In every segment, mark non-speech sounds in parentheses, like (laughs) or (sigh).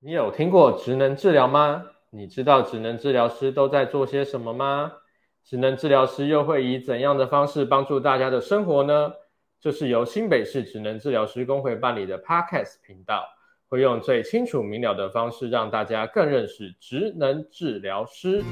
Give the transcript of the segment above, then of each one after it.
你有听过职能治疗吗？你知道职能治疗师都在做些什么吗？职能治疗师又会以怎样的方式帮助大家的生活呢？这是由新北市职能治疗师工会办理的 Podcast 频道，会用最清楚明了的方式让大家更认识职能治疗师。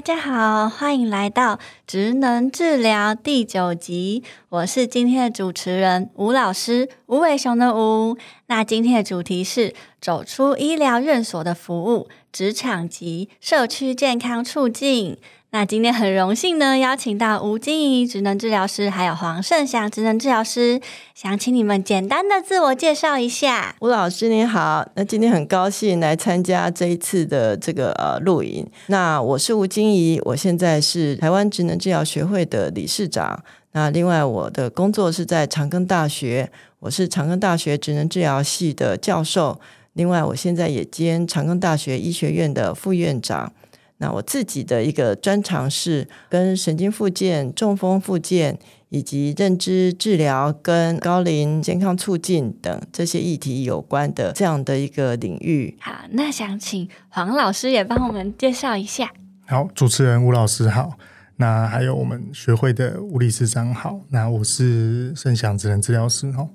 大家好，欢迎来到职能治疗第九集。我是今天的主持人吴老师，吴伟雄的吴。那今天的主题是走出医疗院所的服务，职场及社区健康促进。那今天很荣幸呢，邀请到吴菁仪职能治疗师，还有黄胜祥职能治疗师，想请你们简单的自我介绍一下。吴老师您好，那今天很高兴来参加这一次的这个呃录影。那我是吴菁仪，我现在是台湾职能治疗学会的理事长。那另外我的工作是在长庚大学，我是长庚大学职能治疗系的教授。另外我现在也兼长庚大学医学院的副院长。那我自己的一个专长是跟神经复健、中风复健以及认知治疗跟高龄健康促进等这些议题有关的这样的一个领域。好，那想请黄老师也帮我们介绍一下。好，主持人吴老师好，那还有我们学会的吴理事长好，那我是盛祥职能治疗师哈。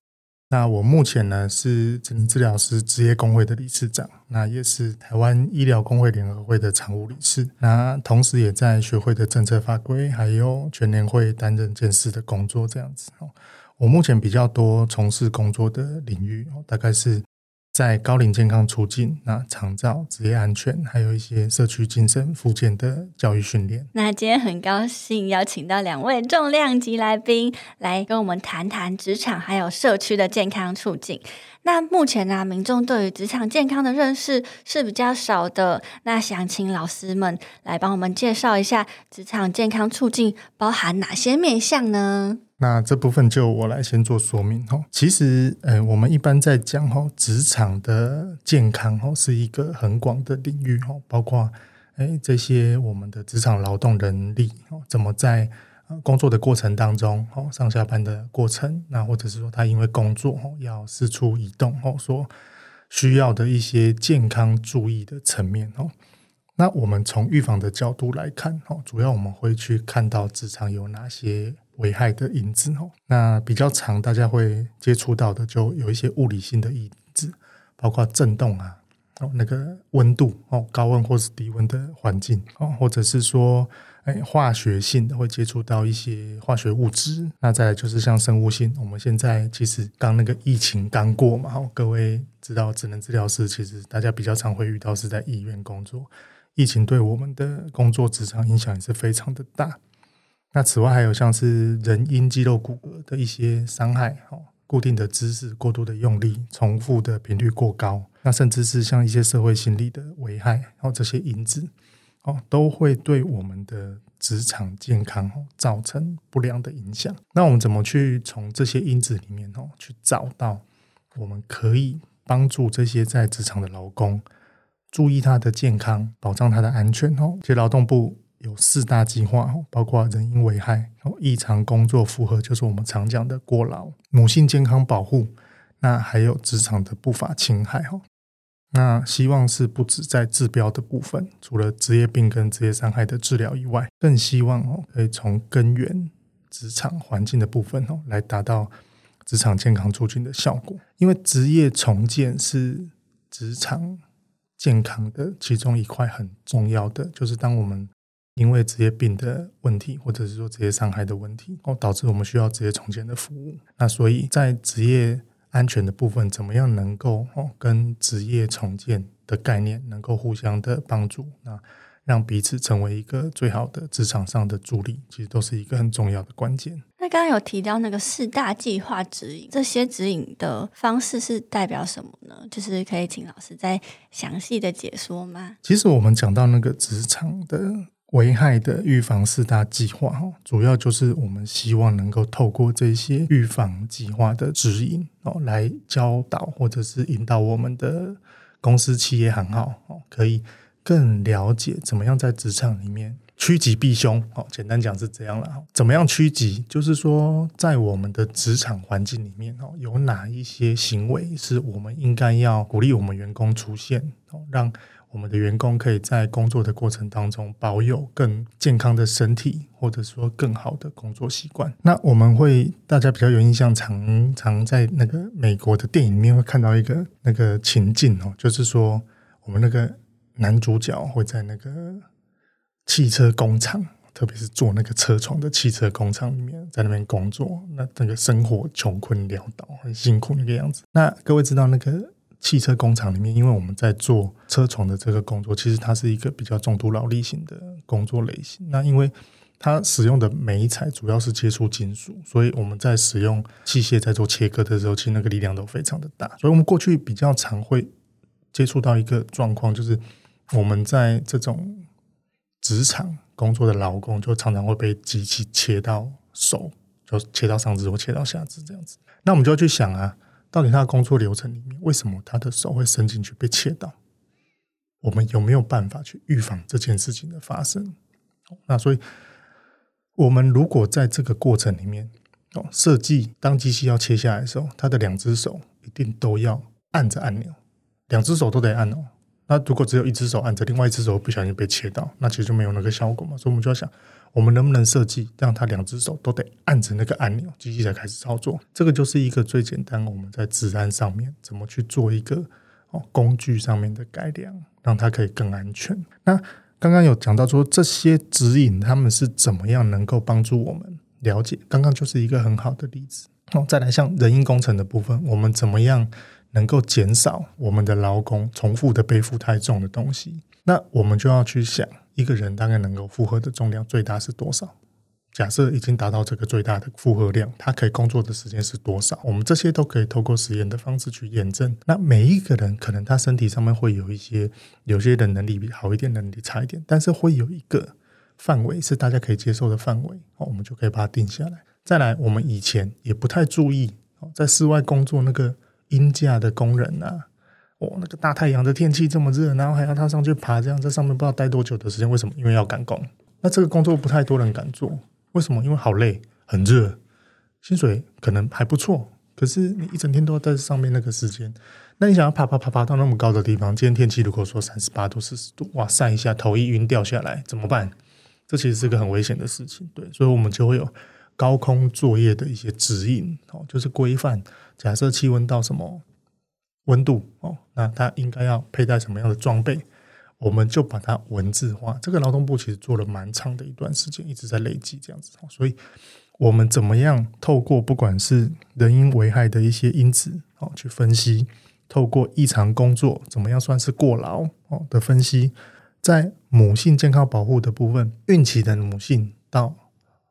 那我目前呢是职能治疗师职业工会的理事长，那也是台湾医疗工会联合会的常务理事，那同时也在学会的政策法规还有全联会担任监事的工作这样子哦。我目前比较多从事工作的领域，大概是。在高龄健康促进、那长照、职业安全，还有一些社区精神复健的教育训练。那今天很高兴邀请到两位重量级来宾来跟我们谈谈职场还有社区的健康促进。那目前呢、民众对于职场健康的认识是比较少的。那想请老师们来帮我们介绍一下职场健康促进包含哪些面向呢？那这部分就我来先做说明哈。其实，呃，我们一般在讲哈，职场的健康哈是一个很广的领域哈，包括诶这些我们的职场劳动人力哦，怎么在工作的过程当中哦，上下班的过程，那或者是说他因为工作哦要四处移动哦，所需要的一些健康注意的层面哦。那我们从预防的角度来看哦，主要我们会去看到职场有哪些。危害的因子哦，那比较常大家会接触到的，就有一些物理性的因子，包括震动啊，哦，那个温度哦，高温或是低温的环境哦，或者是说，哎，化学性的会接触到一些化学物质。那再来就是像生物性，我们现在其实刚那个疫情刚过嘛，哦，各位知道，职能治疗师其实大家比较常会遇到是在医院工作，疫情对我们的工作职场影响也是非常的大。那此外还有像是人因肌肉骨骼的一些伤害，哦，固定的姿势、过度的用力、重复的频率过高，那甚至是像一些社会心理的危害，然哦，这些因子，哦，都会对我们的职场健康哦造成不良的影响。那我们怎么去从这些因子里面哦去找到我们可以帮助这些在职场的劳工注意他的健康，保障他的安全哦？其实劳动部。有四大计划，包括人因危害、异常工作负荷，就是我们常讲的过劳、母性健康保护，那还有职场的不法侵害。那希望是不止在治标的部分，除了职业病跟职业伤害的治疗以外，更希望哦可以从根源职场环境的部分哦来达到职场健康促进的效果。因为职业重建是职场健康的其中一块很重要的，就是当我们因为职业病的问题，或者是说职业伤害的问题，哦，导致我们需要职业重建的服务。那所以在职业安全的部分，怎么样能够哦跟职业重建的概念能够互相的帮助，那让彼此成为一个最好的职场上的助力，其实都是一个很重要的关键。那刚刚有提到那个四大计划指引，这些指引的方式是代表什么呢？就是可以请老师再详细的解说吗？其实我们讲到那个职场的。危害的预防四大计划，主要就是我们希望能够透过这些预防计划的指引哦，来教导或者是引导我们的公司、企业行号哦，可以更了解怎么样在职场里面趋吉避凶，哦，简单讲是这样了。怎么样趋吉？就是说，在我们的职场环境里面，哦，有哪一些行为是我们应该要鼓励我们员工出现，哦，让我们的员工可以在工作的过程当中保有更健康的身体，或者说更好的工作习惯。那我们会大家比较有印象，常常在那个美国的电影里面会看到一个那个情境哦，就是说我们那个男主角会在那个。汽车工厂，特别是做那个车床的汽车工厂里面，在那边工作，那那个生活穷困潦倒，很辛苦那个样子。那各位知道，那个汽车工厂里面，因为我们在做车床的这个工作，其实它是一个比较重度劳力型的工作类型。那因为它使用的媒材主要是接触金属，所以我们在使用器械在做切割的时候，其实那个力量都非常的大。所以我们过去比较常会接触到一个状况，就是我们在这种。职场工作的劳工就常常会被机器切到手，就切到上肢或切到下肢这样子。那我们就要去想啊，到底他的工作流程里面，为什么他的手会伸进去被切到？我们有没有办法去预防这件事情的发生？那所以，我们如果在这个过程里面哦，设计当机器要切下来的时候，他的两只手一定都要按着按钮，两只手都得按哦。那如果只有一只手按着，另外一只手不小心被切到，那其实就没有那个效果嘛。所以我们就要想，我们能不能设计让他两只手都得按着那个按钮，机器才开始操作？这个就是一个最简单，我们在资安上面怎么去做一个哦工具上面的改良，让它可以更安全。那刚刚有讲到说这些指引，他们是怎么样能够帮助我们了解？刚刚就是一个很好的例子。哦，再来像人因工程的部分，我们怎么样？能够减少我们的劳工重复的背负太重的东西，那我们就要去想，一个人大概能够负荷的重量最大是多少？假设已经达到这个最大的负荷量，他可以工作的时间是多少？我们这些都可以透过实验的方式去验证。那每一个人可能他身体上面会有一些，有些人能力比好一点，能力差一点，但是会有一个范围是大家可以接受的范围，我们就可以把它定下来。再来，我们以前也不太注意，在室外工作那个。阴架的工人呐、哦，那个大太阳的天气这么热，然后还要他上去爬，这样在上面不知道待多久的时间。为什么？因为要赶工。那这个工作不太多人敢做，为什么？因为好累，很热，薪水可能还不错，可是你一整天都要在上面那个时间，那你想要爬爬爬爬到那么高的地方，今天天气如果说三十八度、四十度，哇，晒一下头一晕掉下来怎么办？这其实是个很危险的事情，对，所以我们就会有高空作业的一些指引，哦，就是规范。假设气温到什么温度哦，那他应该要佩戴什么样的装备？我们就把它文字化。这个劳动部其实做了蛮长的一段时间，一直在累积这样子。所以，我们怎么样透过不管是人因危害的一些因子哦去分析，透过异常工作怎么样算是过劳哦的分析，在母性健康保护的部分，孕期的母性到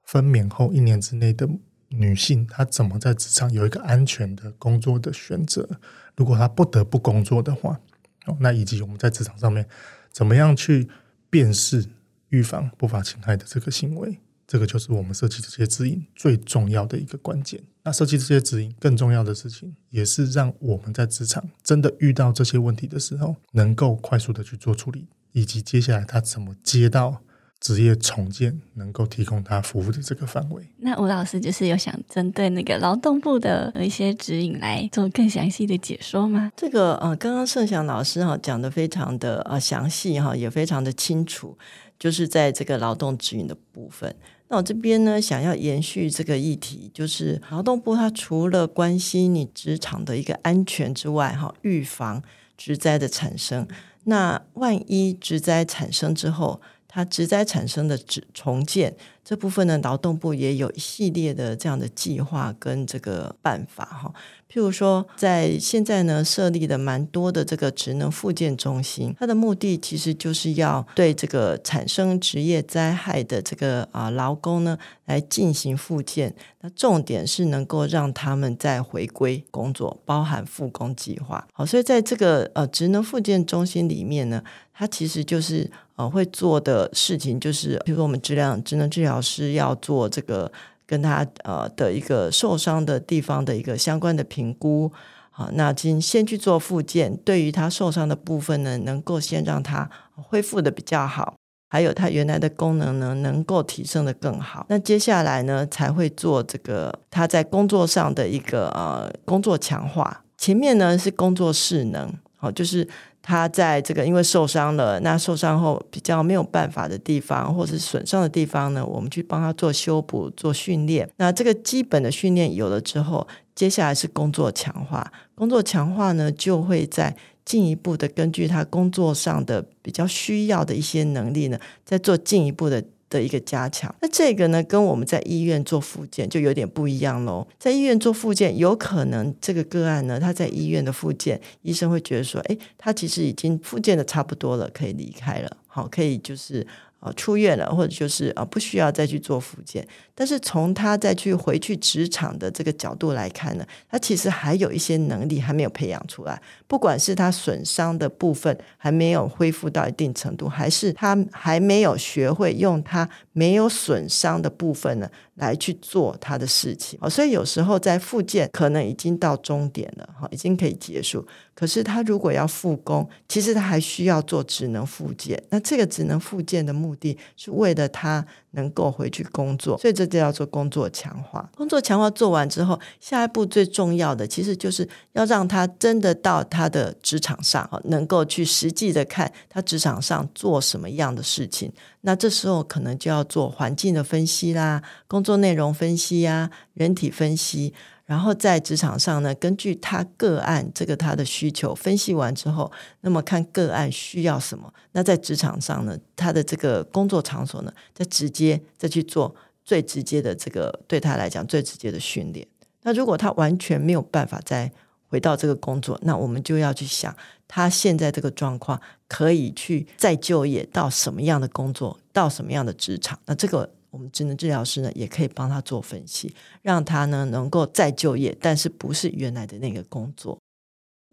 分娩后一年之内的。女性她怎么在职场有一个安全的工作的选择？如果她不得不工作的话，哦，那以及我们在职场上面怎么样去辨识、预防不法侵害的这个行为？这个就是我们设计这些指引最重要的一个关键。那设计这些指引更重要的事情，也是让我们在职场真的遇到这些问题的时候，能够快速的去做处理，以及接下来他怎么接到。职业重建能够提供他服务的这个范围，那吴老师就是有想针对那个劳动部的一些指引来做更详细的解说吗？这个呃，刚刚盛祥老师哈讲的非常的呃详细哈，也非常的清楚，就是在这个劳动指引的部分。那我这边呢，想要延续这个议题，就是劳动部它除了关心你职场的一个安全之外，哈，预防职灾的产生。那万一职灾产生之后，它直栽产生的重建这部分呢，劳动部也有一系列的这样的计划跟这个办法哈。譬如说，在现在呢设立的蛮多的这个职能复健中心，它的目的其实就是要对这个产生职业灾害的这个啊劳工呢来进行复健。那重点是能够让他们再回归工作，包含复工计划。好，所以在这个呃职能复健中心里面呢，它其实就是。呃，会做的事情就是，比如说我们质量职能治疗师要做这个跟他呃的一个受伤的地方的一个相关的评估，好，那先先去做复健，对于他受伤的部分呢，能够先让他恢复的比较好。还有他原来的功能呢，能够提升的更好。那接下来呢，才会做这个他在工作上的一个呃工作强化。前面呢是工作势能，好，就是他在这个因为受伤了，那受伤后比较没有办法的地方，或者是损伤的地方呢，我们去帮他做修补、做训练。那这个基本的训练有了之后，接下来是工作强化。工作强化呢，就会在进一步的根据他工作上的比较需要的一些能力呢，再做进一步的。的一个加强，那这个呢，跟我们在医院做复健就有点不一样喽。在医院做复健，有可能这个个案呢，他在医院的复健，医生会觉得说，哎，他其实已经复健的差不多了，可以离开了，好，可以就是。出院了，或者就是啊，不需要再去做复健。但是从他再去回去职场的这个角度来看呢，他其实还有一些能力还没有培养出来。不管是他损伤的部分还没有恢复到一定程度，还是他还没有学会用他没有损伤的部分呢，来去做他的事情。所以有时候在复健可能已经到终点了，哈，已经可以结束。可是他如果要复工，其实他还需要做职能复健。那这个职能复健的目的是为了他能够回去工作，所以这就叫做工作强化。工作强化做完之后，下一步最重要的其实就是要让他真的到他的职场上，能够去实际的看他职场上做什么样的事情。那这时候可能就要做环境的分析啦，工作内容分析呀，人体分析。然后在职场上呢，根据他个案这个他的需求分析完之后，那么看个案需要什么，那在职场上呢，他的这个工作场所呢，再直接再去做最直接的这个对他来讲最直接的训练。那如果他完全没有办法再回到这个工作，那我们就要去想他现在这个状况可以去再就业到什么样的工作，到什么样的职场。那这个。我们职能治疗师呢，也可以帮他做分析，让他呢能够再就业，但是不是原来的那个工作。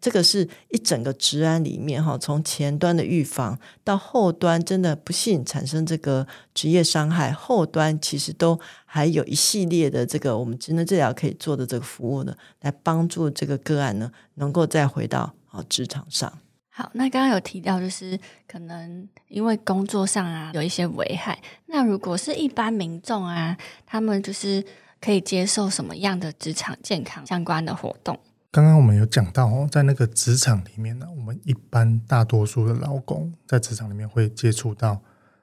这个是一整个职安里面哈，从前端的预防到后端，真的不幸产生这个职业伤害，后端其实都还有一系列的这个我们职能治疗可以做的这个服务呢，来帮助这个个案呢能够再回到啊职场上。好，那刚刚有提到，就是可能因为工作上啊有一些危害。那如果是一般民众啊，他们就是可以接受什么样的职场健康相关的活动？刚刚我们有讲到哦，在那个职场里面呢，我们一般大多数的劳工在职场里面会接触到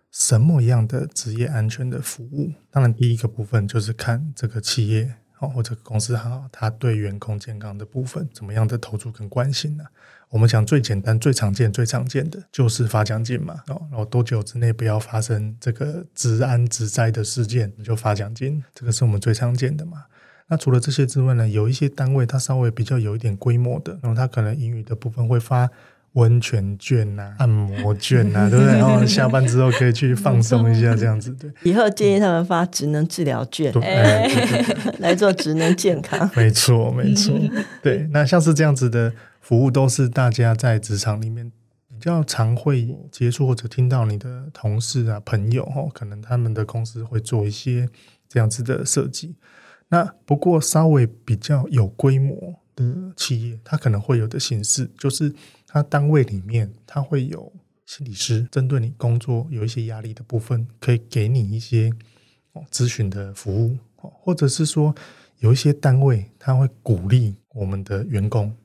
什么样的职业安全的服务？当然，第一个部分就是看这个企业哦或者公司哈，他对员工健康的部分怎么样的投注跟关心呢？我们讲最简单、最常见、最常见的就是发奖金嘛，哦，然后多久之内不要发生这个职安职灾的事件，就发奖金，这个是我们最常见的嘛。那除了这些之外呢，有一些单位它稍微比较有一点规模的，然后它可能盈余的部分会发温泉券呐、啊、按摩券呐、啊，对不对？(laughs) 然后下班之后可以去放松一下，这样子对。以后建议他们发职能治疗券，对哎、对对对 (laughs) 来做职能健康。没错，没错，对。那像是这样子的。服务都是大家在职场里面比较常会接触或者听到你的同事啊、朋友哦，可能他们的公司会做一些这样子的设计。那不过稍微比较有规模的企业，它可能会有的形式，就是它单位里面它会有心理师，针对你工作有一些压力的部分，可以给你一些哦咨询的服务哦，或者是说有一些单位它会鼓励我们的员工。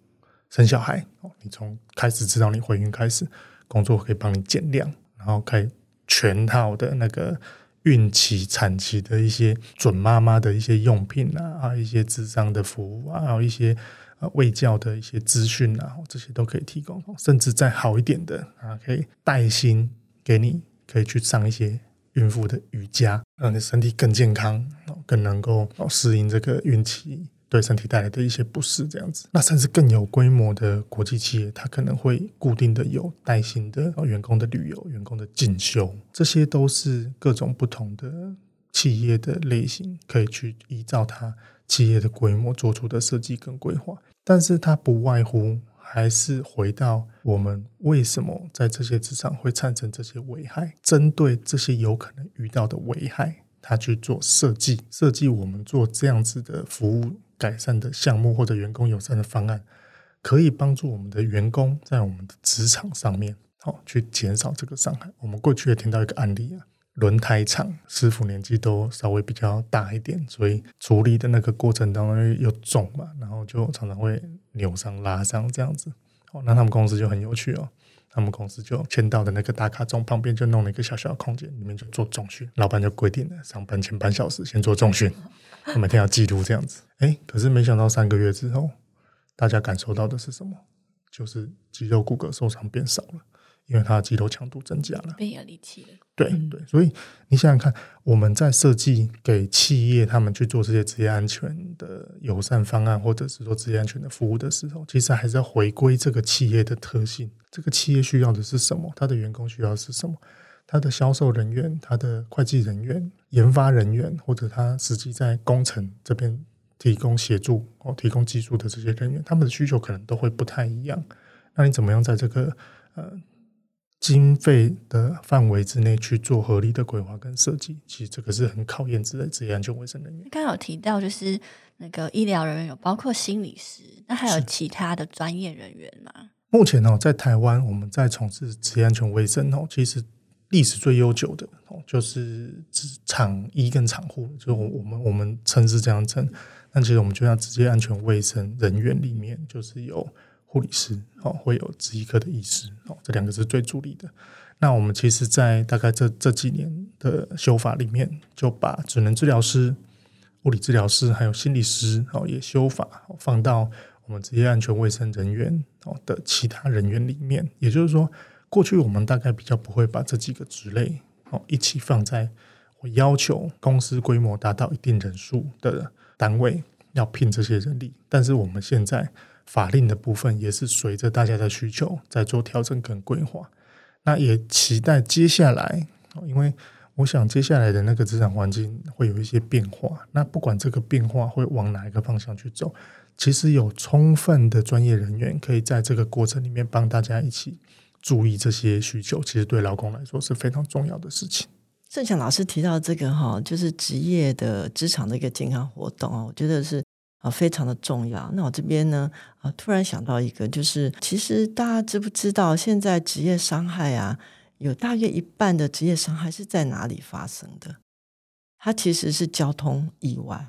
生小孩哦，你从开始知道你怀孕开始，工作可以帮你减量，然后可以全套的那个孕期、产期的一些准妈妈的一些用品啊，啊，一些智商的服务啊，还有一些啊卫教的一些资讯啊，这些都可以提供。甚至再好一点的啊，可以带薪给你，可以去上一些孕妇的瑜伽，让你身体更健康，更能够适应这个孕期。对身体带来的一些不适，这样子，那甚至更有规模的国际企业，它可能会固定的有带薪的员工的旅游、员工的进修，这些都是各种不同的企业的类型，可以去依照它企业的规模做出的设计跟规划。但是它不外乎还是回到我们为什么在这些职场会产生这些危害，针对这些有可能遇到的危害，它去做设计，设计我们做这样子的服务。改善的项目或者员工友善的方案，可以帮助我们的员工在我们的职场上面，哦，去减少这个伤害。我们过去也听到一个案例啊，轮胎厂师傅年纪都稍微比较大一点，所以处理的那个过程当中又重嘛，然后就常常会扭伤、拉伤这样子。哦，那他们公司就很有趣哦。他们公司就签到的那个打卡中旁边就弄了一个小小的空间，里面就做重训。老板就规定了，上班前半小时先做重训，(laughs) 每天要记录这样子。哎，可是没想到三个月之后，大家感受到的是什么？就是肌肉骨骼受伤变少了。因为它的肌肉强度增加了，变有力气了。对对，所以你想想看，我们在设计给企业他们去做这些职业安全的友善方案，或者是说职业安全的服务的时候，其实还是要回归这个企业的特性。这个企业需要的是什么？它的员工需要的是什么？它的销售人员、它的会计人员、研发人员，或者他实际在工程这边提供协助哦、提供技术的这些人员，他们的需求可能都会不太一样。那你怎么样在这个呃？经费的范围之内去做合理的规划跟设计，其实这个是很考验职职业安全卫生人员。刚刚有提到，就是那个医疗人员有包括心理师，那还有其他的专业人员吗？目前哦，在台湾我们在从事职业安全卫生哦，其实历史最悠久的哦，就是厂医跟厂护，就我们我们称是这样称。但其实我们就像职业安全卫生人员里面，就是有。护理师哦，会有职医科的医师哦，这两个是最主力的。那我们其实，在大概这这几年的修法里面，就把职能治疗师、物理治疗师还有心理师哦，也修法放到我们职业安全卫生人员哦的其他人员里面。也就是说，过去我们大概比较不会把这几个职类哦一起放在我要求公司规模达到一定人数的单位要聘这些人力，但是我们现在。法令的部分也是随着大家的需求在做调整跟规划，那也期待接下来，因为我想接下来的那个职场环境会有一些变化。那不管这个变化会往哪一个方向去走，其实有充分的专业人员可以在这个过程里面帮大家一起注意这些需求，其实对劳工来说是非常重要的事情。盛强老师提到这个哈，就是职业的职场的一个健康活动啊，我觉得是。啊，非常的重要。那我这边呢，啊，突然想到一个，就是其实大家知不知道，现在职业伤害啊，有大约一半的职业伤害是在哪里发生的？它其实是交通意外，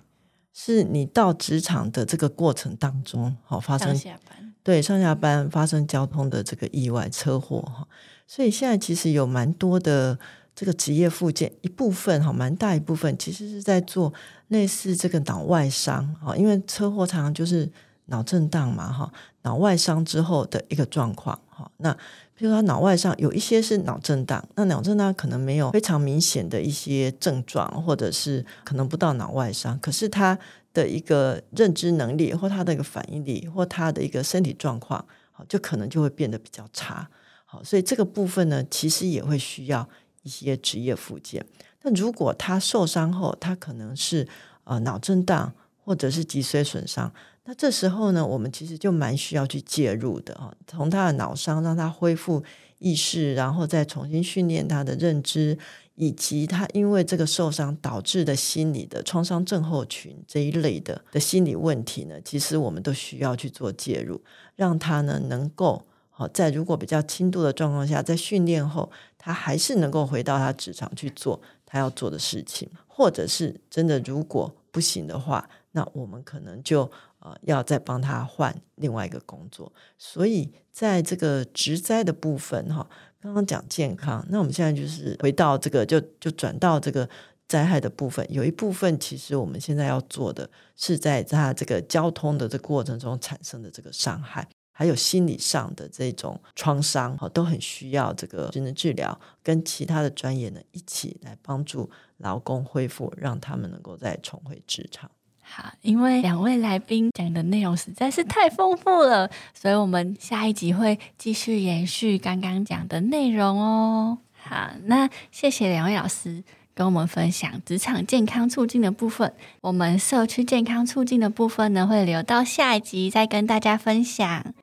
是你到职场的这个过程当中，好发生，上下班，对，上下班发生交通的这个意外车祸哈。所以现在其实有蛮多的。这个职业复健一部分哈，蛮大一部分其实是在做类似这个脑外伤啊，因为车祸常常就是脑震荡嘛哈，脑外伤之后的一个状况哈。那比如说脑外伤有一些是脑震荡，那脑震荡可能没有非常明显的一些症状，或者是可能不到脑外伤，可是他的一个认知能力或他的一个反应力或他的一个身体状况，好就可能就会变得比较差。好，所以这个部分呢，其实也会需要。一些职业附件，但如果他受伤后，他可能是呃脑震荡或者是脊髓损伤，那这时候呢，我们其实就蛮需要去介入的啊，从他的脑伤让他恢复意识，然后再重新训练他的认知，以及他因为这个受伤导致的心理的创伤症候群这一类的的心理问题呢，其实我们都需要去做介入，让他呢能够。好，在如果比较轻度的状况下，在训练后，他还是能够回到他职场去做他要做的事情，或者是真的如果不行的话，那我们可能就呃要再帮他换另外一个工作。所以在这个职灾的部分哈，刚刚讲健康，那我们现在就是回到这个就就转到这个灾害的部分，有一部分其实我们现在要做的是在他这个交通的这过程中产生的这个伤害。还有心理上的这种创伤，都很需要这个职能治疗跟其他的专业呢一起来帮助劳工恢复，让他们能够再重回职场。好，因为两位来宾讲的内容实在是太丰富了，所以我们下一集会继续延续刚刚讲的内容哦。好，那谢谢两位老师。跟我们分享职场健康促进的部分，我们社区健康促进的部分呢，会留到下一集再跟大家分享。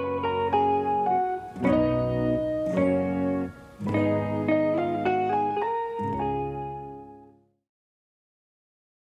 thank you